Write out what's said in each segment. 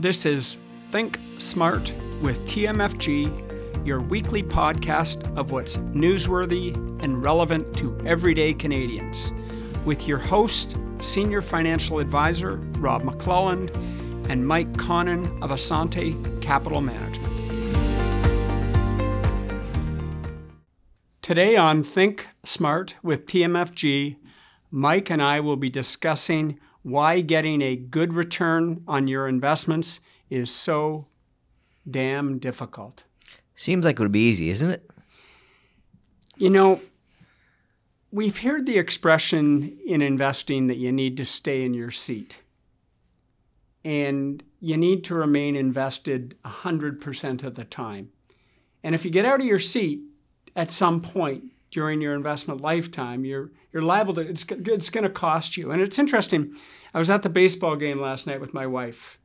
This is Think Smart with TMFG, your weekly podcast of what's newsworthy and relevant to everyday Canadians, with your host, Senior Financial Advisor Rob McClelland, and Mike Connon of Assante Capital Management. Today on Think Smart with TMFG, Mike and I will be discussing why getting a good return on your investments is so damn difficult. Seems like it would be easy, isn't it? You know, we've heard the expression in investing that you need to stay in your seat. And you need to remain invested 100% of the time. And if you get out of your seat at some point during your investment lifetime, you're you're liable to it's it's going to cost you. And it's interesting. I was at the baseball game last night with my wife.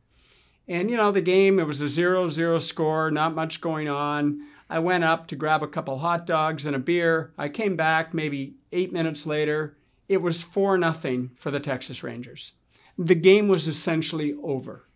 And you know, the game it was a 0-0 score, not much going on. I went up to grab a couple hot dogs and a beer. I came back maybe 8 minutes later. It was 4 nothing for the Texas Rangers. The game was essentially over.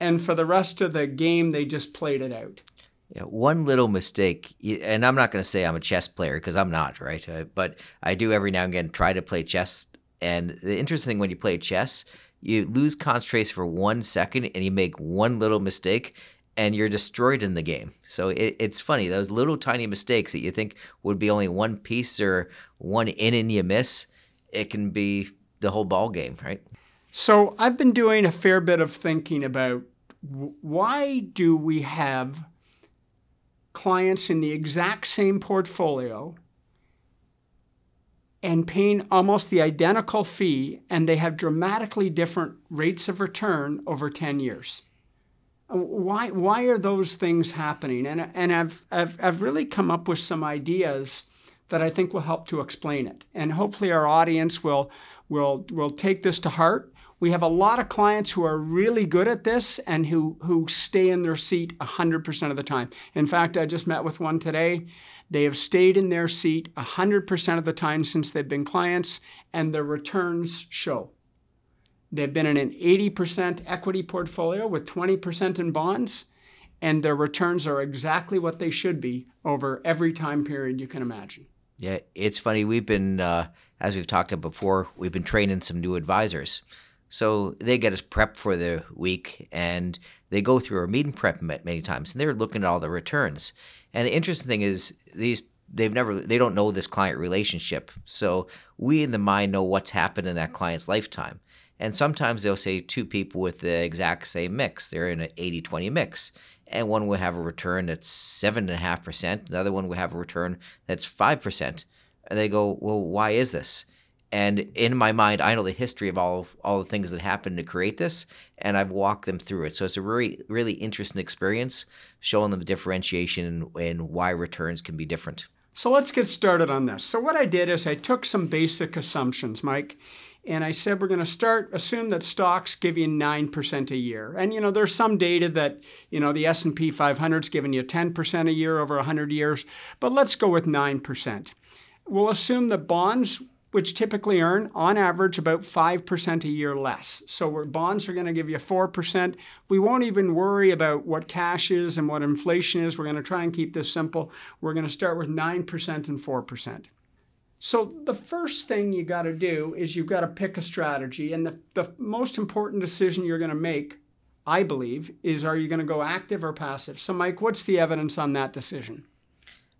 And for the rest of the game they just played it out. Yeah, one little mistake, and I'm not going to say I'm a chess player because I'm not, right? Uh, but I do every now and again try to play chess. And the interesting thing when you play chess, you lose concentration for one second and you make one little mistake and you're destroyed in the game. So it, it's funny, those little tiny mistakes that you think would be only one piece or one inning you miss, it can be the whole ball game, right? So I've been doing a fair bit of thinking about why do we have clients in the exact same portfolio and paying almost the identical fee, and they have dramatically different rates of return over 10 years. Why, why are those things happening? And, and I've, I've, I've really come up with some ideas that I think will help to explain it. And hopefully, our audience will, will, will take this to heart we have a lot of clients who are really good at this and who, who stay in their seat 100% of the time. In fact, I just met with one today. They have stayed in their seat 100% of the time since they've been clients, and their returns show. They've been in an 80% equity portfolio with 20% in bonds, and their returns are exactly what they should be over every time period you can imagine. Yeah, it's funny. We've been, uh, as we've talked about before, we've been training some new advisors. So they get us prepped for the week and they go through our meeting prep many times and they're looking at all the returns. And the interesting thing is these they've never they don't know this client relationship. So we in the mind know what's happened in that client's lifetime. And sometimes they'll say two people with the exact same mix. They're in an 80 20 mix. And one will have a return that's 7.5%, another one will have a return that's 5%. And they go, Well, why is this? And in my mind i know the history of all all the things that happened to create this and i've walked them through it so it's a really really interesting experience showing them the differentiation and why returns can be different so let's get started on this so what i did is i took some basic assumptions mike and I said we're going to start assume that stocks give you 9% a year. And you know there's some data that you know the S&P 500 is giving you 10% a year over 100 years, but let's go with 9%. We'll assume that bonds which typically earn on average about 5% a year less. So where bonds are going to give you 4%, we won't even worry about what cash is and what inflation is. We're going to try and keep this simple. We're going to start with 9% and 4%. So the first thing you got to do is you've got to pick a strategy and the, the most important decision you're going to make I believe, is are you going to go active or passive? So, Mike, what's the evidence on that decision?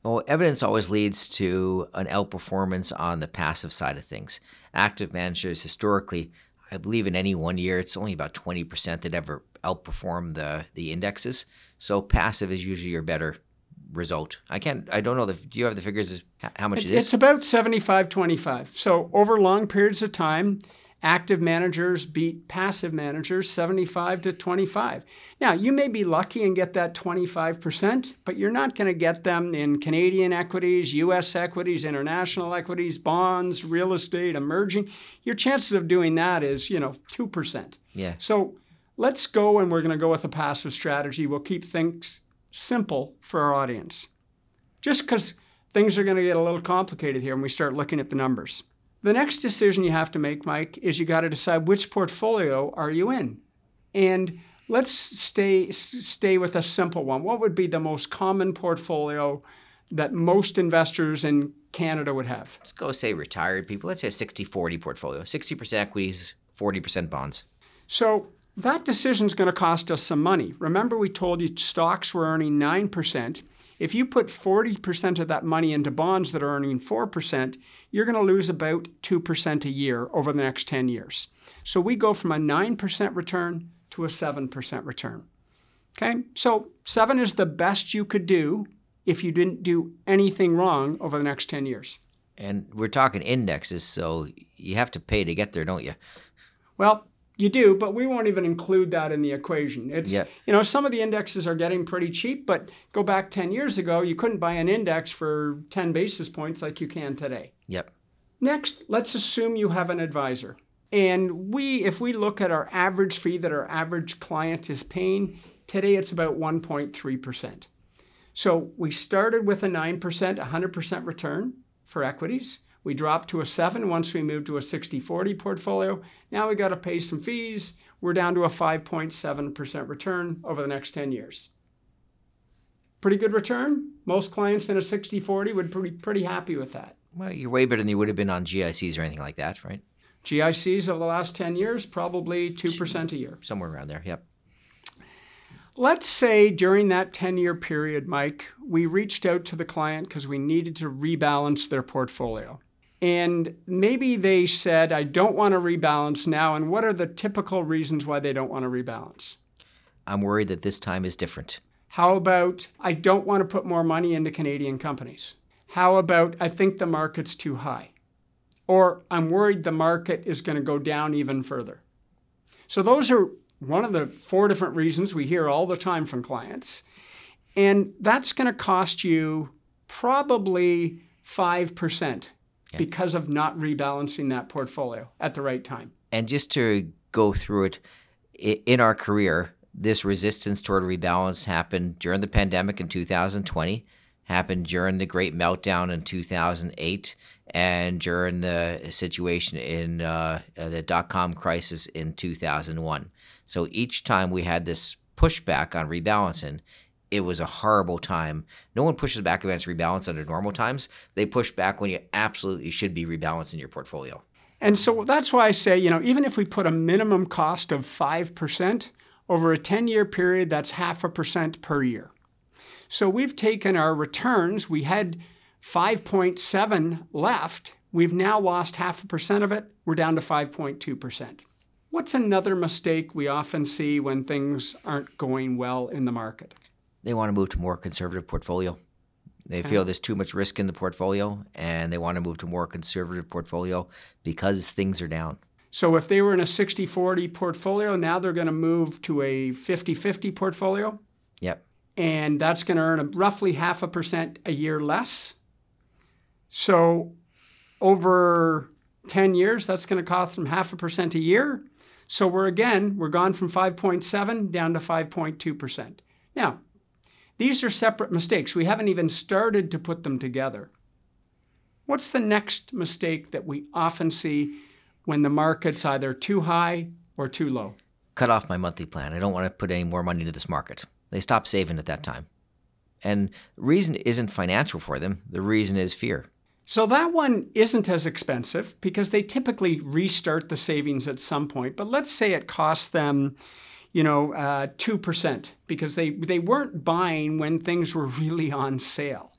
Well, evidence always leads to an outperformance on the passive side of things. Active managers historically, I believe in any one year, it's only about 20% that ever outperform the, the indexes. So passive is usually your better result. I can't, I don't know, the, do you have the figures how much it, it is? It's about 75 25. So over long periods of time, active managers beat passive managers 75 to 25. Now, you may be lucky and get that 25%, but you're not going to get them in Canadian equities, US equities, international equities, bonds, real estate, emerging. Your chances of doing that is, you know, 2%. Yeah. So, let's go and we're going to go with a passive strategy. We'll keep things simple for our audience. Just because things are going to get a little complicated here when we start looking at the numbers. The next decision you have to make, Mike, is you got to decide which portfolio are you in. And let's stay stay with a simple one. What would be the most common portfolio that most investors in Canada would have? Let's go say retired people. Let's say a 60-40 portfolio. 60% equities, 40% bonds. So that decision is going to cost us some money. Remember, we told you stocks were earning 9%. If you put 40% of that money into bonds that are earning 4%, you're going to lose about 2% a year over the next 10 years. So we go from a 9% return to a 7% return. Okay, so 7 is the best you could do if you didn't do anything wrong over the next 10 years. And we're talking indexes, so you have to pay to get there, don't you? Well, you do, but we won't even include that in the equation. It's Yep. you know some of the indexes are getting pretty cheap, but go back 10 years ago, you couldn't buy an index for 10 basis points like you can today. Yep. Next, let's assume you have an advisor. And we if we look at our average fee that our average client is paying, today it's about 1.3%. So we started with a 9%, 100% return for equities. We dropped to a 7 once we moved to a 60/40 portfolio. Now we got to pay some fees. We're down to a 5.7% return over the next 10 years. Pretty good return. Most clients in a 60/40 would be pretty happy with that. Well, you're way better than you would have been on GICs or anything like that, right? GICs over the last 10 years, probably 2% a year. Somewhere around there. Yep. Let's say during that 10 year period, Mike, we reached out to the client because we needed to rebalance their portfolio. And maybe they said, I don't want to rebalance now. And what are the typical reasons why they don't want to rebalance? I'm worried that this time is different. How about, I don't want to put more money into Canadian companies? How about, I think the market's too high? Or I'm worried the market is going to go down even further. So, those are one of the four different reasons we hear all the time from clients. And that's going to cost you probably 5% because of not rebalancing that portfolio at the right time. And just to go through it, in our career, this resistance toward rebalance happened during the pandemic in 2020, happened during the Great Meltdown in 2008, and during the situation in uh, uh, the dot com crisis in 2001. So each time we had this pushback on rebalancing, it was a horrible time. No one pushes back against rebalance under normal times. They push back when you absolutely should be rebalancing your portfolio. And so that's why I say, you know, even if we put a minimum cost of 5% over a 10 year period, that's half a percent per year. So we've taken our returns, we had 5.7 left. We've now lost half a percent of it. We're down to 5.2%. What's another mistake we often see when things aren't going well in the market? They want to move to more conservative portfolio. They feel there's too much risk in the portfolio and they want to move to more conservative portfolio because things are down. So if they were in a 60 40 portfolio, now they're going to move to a 50 50 portfolio. Yep. and that's going to earn a, roughly half a percent a year less. So over 10 years, that's going to cost them half a percent a year. So we're again, we're gone from 5.7 down to 5.2%. Now, these are separate mistakes. We haven't even started to put them together. What's the next mistake that we often see when the market's either too high or too low? Cut off my monthly plan. I don't want to put any more money into this market. They stop saving at that time. And the reason isn't financial for them. The reason is fear. So that one isn't as expensive because they typically restart the savings at some point. But let's say it costs them, you know, uh, two percent because they they weren't buying when things were really on sale,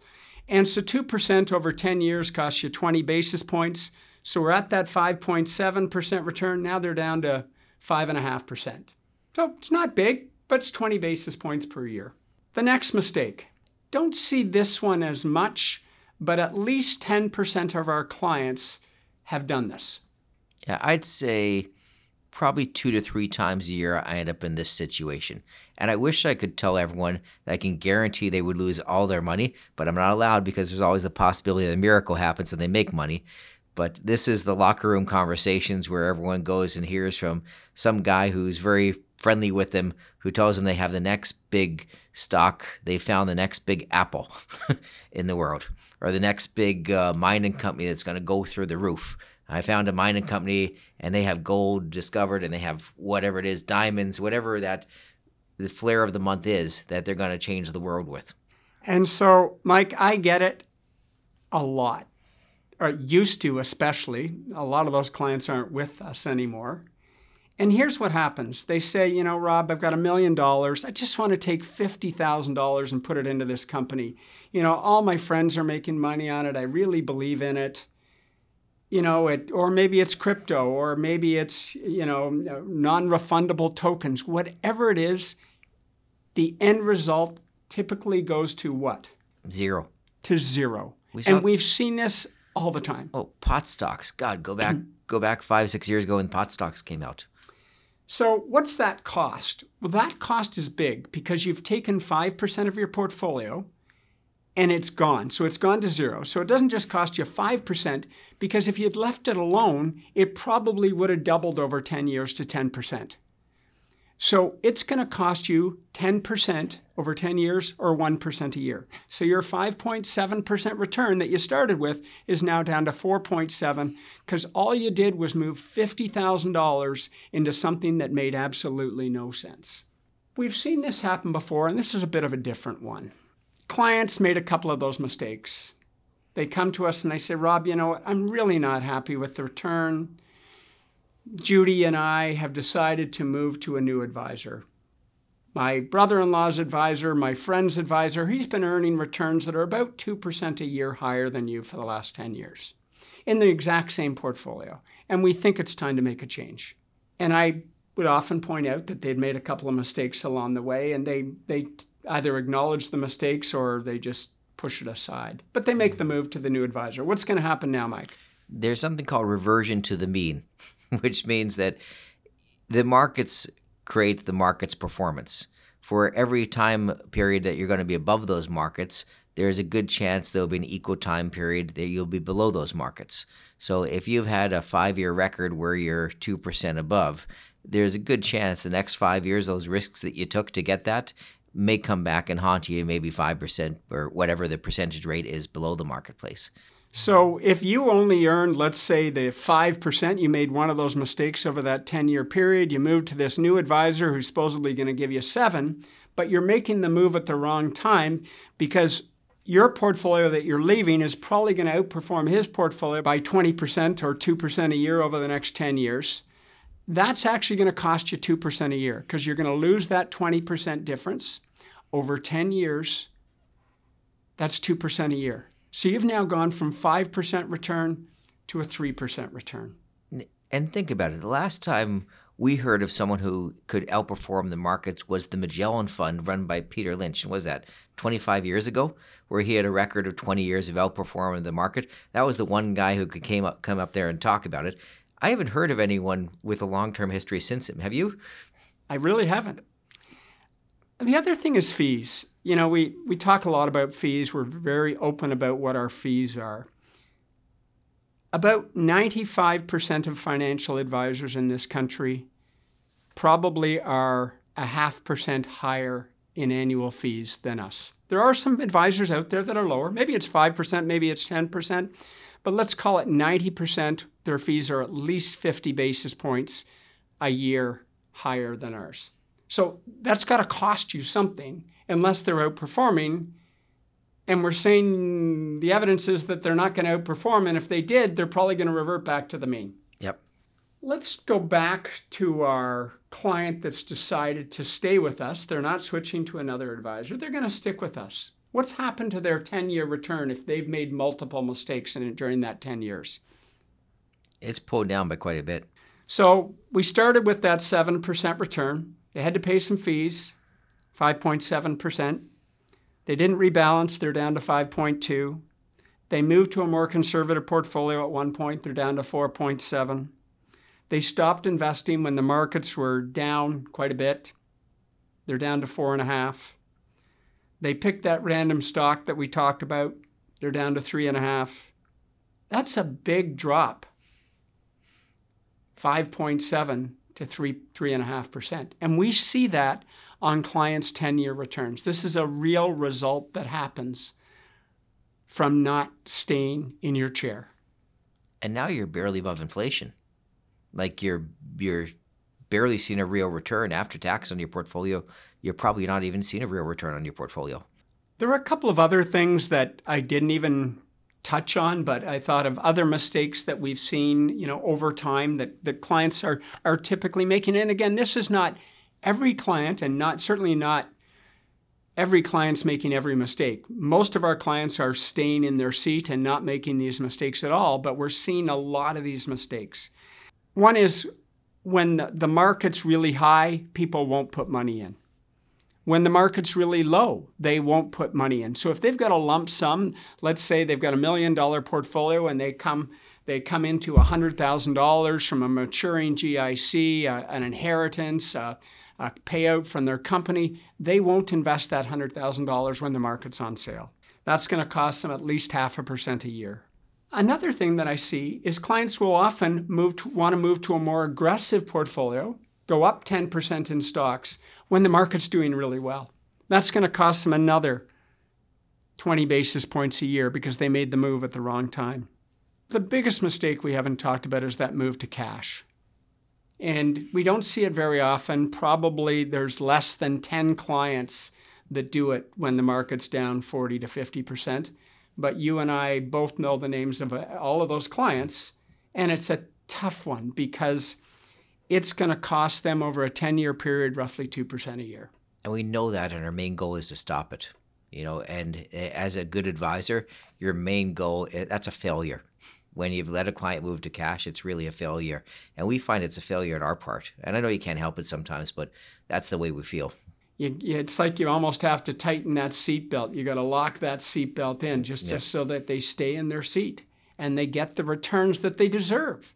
and so two percent over ten years costs you twenty basis points. So we're at that five point seven percent return. Now they're down to five and a half percent. So it's not big, but it's twenty basis points per year. The next mistake. Don't see this one as much but at least 10% of our clients have done this. Yeah, I'd say probably two to three times a year I end up in this situation. And I wish I could tell everyone that I can guarantee they would lose all their money, but I'm not allowed because there's always the possibility that a miracle happens and they make money. But this is the locker room conversations where everyone goes and hears from some guy who's very friendly with them who tells them they have the next big stock, they found the next big apple in the world, or the next big uh, mining company that's going to go through the roof. I found a mining company and they have gold discovered and they have whatever it is, diamonds, whatever that the flair of the month is that they're going to change the world with. And so, Mike, I get it a lot, or used to especially. A lot of those clients aren't with us anymore. And here's what happens they say, you know, Rob, I've got a million dollars. I just want to take $50,000 and put it into this company. You know, all my friends are making money on it. I really believe in it. You know, it, or maybe it's crypto, or maybe it's, you know, non refundable tokens. Whatever it is, the end result typically goes to what? Zero. To zero. We saw- and we've seen this all the time. Oh, pot stocks. God, go back mm-hmm. go back five, six years ago when pot stocks came out. So, what's that cost? Well, that cost is big because you've taken 5% of your portfolio and it's gone. So, it's gone to zero. So, it doesn't just cost you 5% because if you'd left it alone, it probably would have doubled over 10 years to 10%. So, it's going to cost you 10% over 10 years or 1% a year. So, your 5.7% return that you started with is now down to 4.7 because all you did was move $50,000 into something that made absolutely no sense. We've seen this happen before, and this is a bit of a different one. Clients made a couple of those mistakes. They come to us and they say, Rob, you know what? I'm really not happy with the return. Judy and I have decided to move to a new advisor. My brother in law's advisor, my friend's advisor, he's been earning returns that are about 2% a year higher than you for the last 10 years in the exact same portfolio. And we think it's time to make a change. And I would often point out that they'd made a couple of mistakes along the way and they, they either acknowledge the mistakes or they just push it aside. But they make the move to the new advisor. What's going to happen now, Mike? There's something called reversion to the mean, which means that the markets create the market's performance. For every time period that you're going to be above those markets, there's a good chance there'll be an equal time period that you'll be below those markets. So if you've had a five year record where you're 2% above, there's a good chance the next five years, those risks that you took to get that may come back and haunt you maybe 5% or whatever the percentage rate is below the marketplace. So if you only earned, let's say, the 5%, you made one of those mistakes over that 10 year period, you moved to this new advisor who's supposedly going to give you seven, but you're making the move at the wrong time because your portfolio that you're leaving is probably going to outperform his portfolio by 20% or 2% a year over the next 10 years. That's actually going to cost you 2% a year because you're going to lose that 20% difference over 10 years. That's 2% a year. So you've now gone from 5% return to a 3% return. And think about it. The last time we heard of someone who could outperform the markets was the Magellan Fund run by Peter Lynch. And was that 25 years ago, where he had a record of 20 years of outperforming the market? That was the one guy who could came up, come up there and talk about it. I haven't heard of anyone with a long term history since him. Have you? I really haven't. The other thing is fees. You know, we, we talk a lot about fees. We're very open about what our fees are. About 95% of financial advisors in this country probably are a half percent higher in annual fees than us. There are some advisors out there that are lower. Maybe it's 5%, maybe it's 10%, but let's call it 90%. Their fees are at least 50 basis points a year higher than ours. So that's got to cost you something unless they're outperforming. And we're saying the evidence is that they're not going to outperform. And if they did, they're probably going to revert back to the mean. Yep. Let's go back to our client that's decided to stay with us. They're not switching to another advisor, they're going to stick with us. What's happened to their 10 year return if they've made multiple mistakes in it during that 10 years? It's pulled down by quite a bit. So we started with that 7% return. They had to pay some fees, 5.7%. They didn't rebalance, they're down to 5.2. They moved to a more conservative portfolio at one point, they're down to 4.7. They stopped investing when the markets were down quite a bit. They're down to four and a half. They picked that random stock that we talked about. They're down to three and a half. That's a big drop. 5.7 to three, three and a half percent. And we see that on clients' 10 year returns. This is a real result that happens from not staying in your chair. And now you're barely above inflation. Like you're you're barely seeing a real return after tax on your portfolio, you're probably not even seeing a real return on your portfolio. There are a couple of other things that I didn't even touch on, but I thought of other mistakes that we've seen, you know, over time that, that clients are are typically making. And again, this is not every client and not certainly not every client's making every mistake. Most of our clients are staying in their seat and not making these mistakes at all, but we're seeing a lot of these mistakes. One is when the market's really high, people won't put money in. When the market's really low, they won't put money in. So if they've got a lump sum, let's say they've got a million dollar portfolio and they come they come into $100,000 from a maturing GIC, uh, an inheritance, uh, a payout from their company, they won't invest that $100,000 when the market's on sale. That's going to cost them at least half a percent a year. Another thing that I see is clients will often move to, want to move to a more aggressive portfolio, go up 10% in stocks when the market's doing really well. That's going to cost them another 20 basis points a year because they made the move at the wrong time. The biggest mistake we haven't talked about is that move to cash. And we don't see it very often. Probably there's less than 10 clients that do it when the market's down 40 to 50% but you and I both know the names of uh, all of those clients. And it's a tough one because it's going to cost them over a 10 year period roughly 2% a year. And we know that, and our main goal is to stop it. You know, and eh, as a good advisor, your main goal eh, that's a failure. When you've let a client move to cash, it's really a failure. And we find it's a failure on our part. And I know you can't help it sometimes, but that's the way we feel you, it's like you almost have to tighten that seatbelt. You got to lock that seatbelt in just, just so that they stay in their seat and they get the returns that they deserve.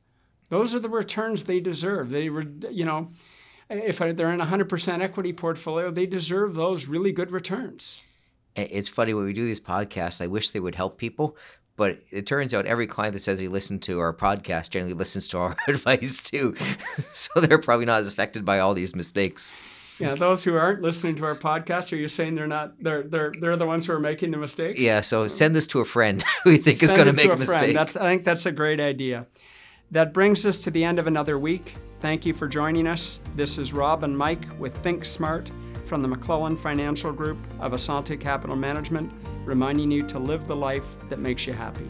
Those are the returns they deserve. They, you know, if they're in a hundred percent equity portfolio, they deserve those really good returns. It's funny when we do these podcasts. I wish they would help people, but it turns out every client that says they listen to our podcast generally listens to our advice too. so they're probably not as affected by all these mistakes yeah, those who aren't listening to our podcast, are you saying they're not? They're they're they're the ones who are making the mistakes? Yeah. So send this to a friend who you think send is going to make a, a mistake. That's I think that's a great idea. That brings us to the end of another week. Thank you for joining us. This is Rob and Mike with Think Smart from the McClelland Financial Group of Assante Capital Management, reminding you to live the life that makes you happy.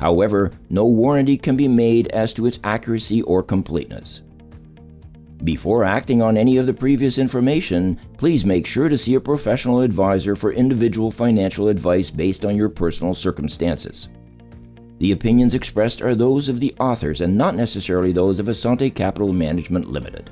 However, no warranty can be made as to its accuracy or completeness. Before acting on any of the previous information, please make sure to see a professional advisor for individual financial advice based on your personal circumstances. The opinions expressed are those of the authors and not necessarily those of Assante Capital Management Limited.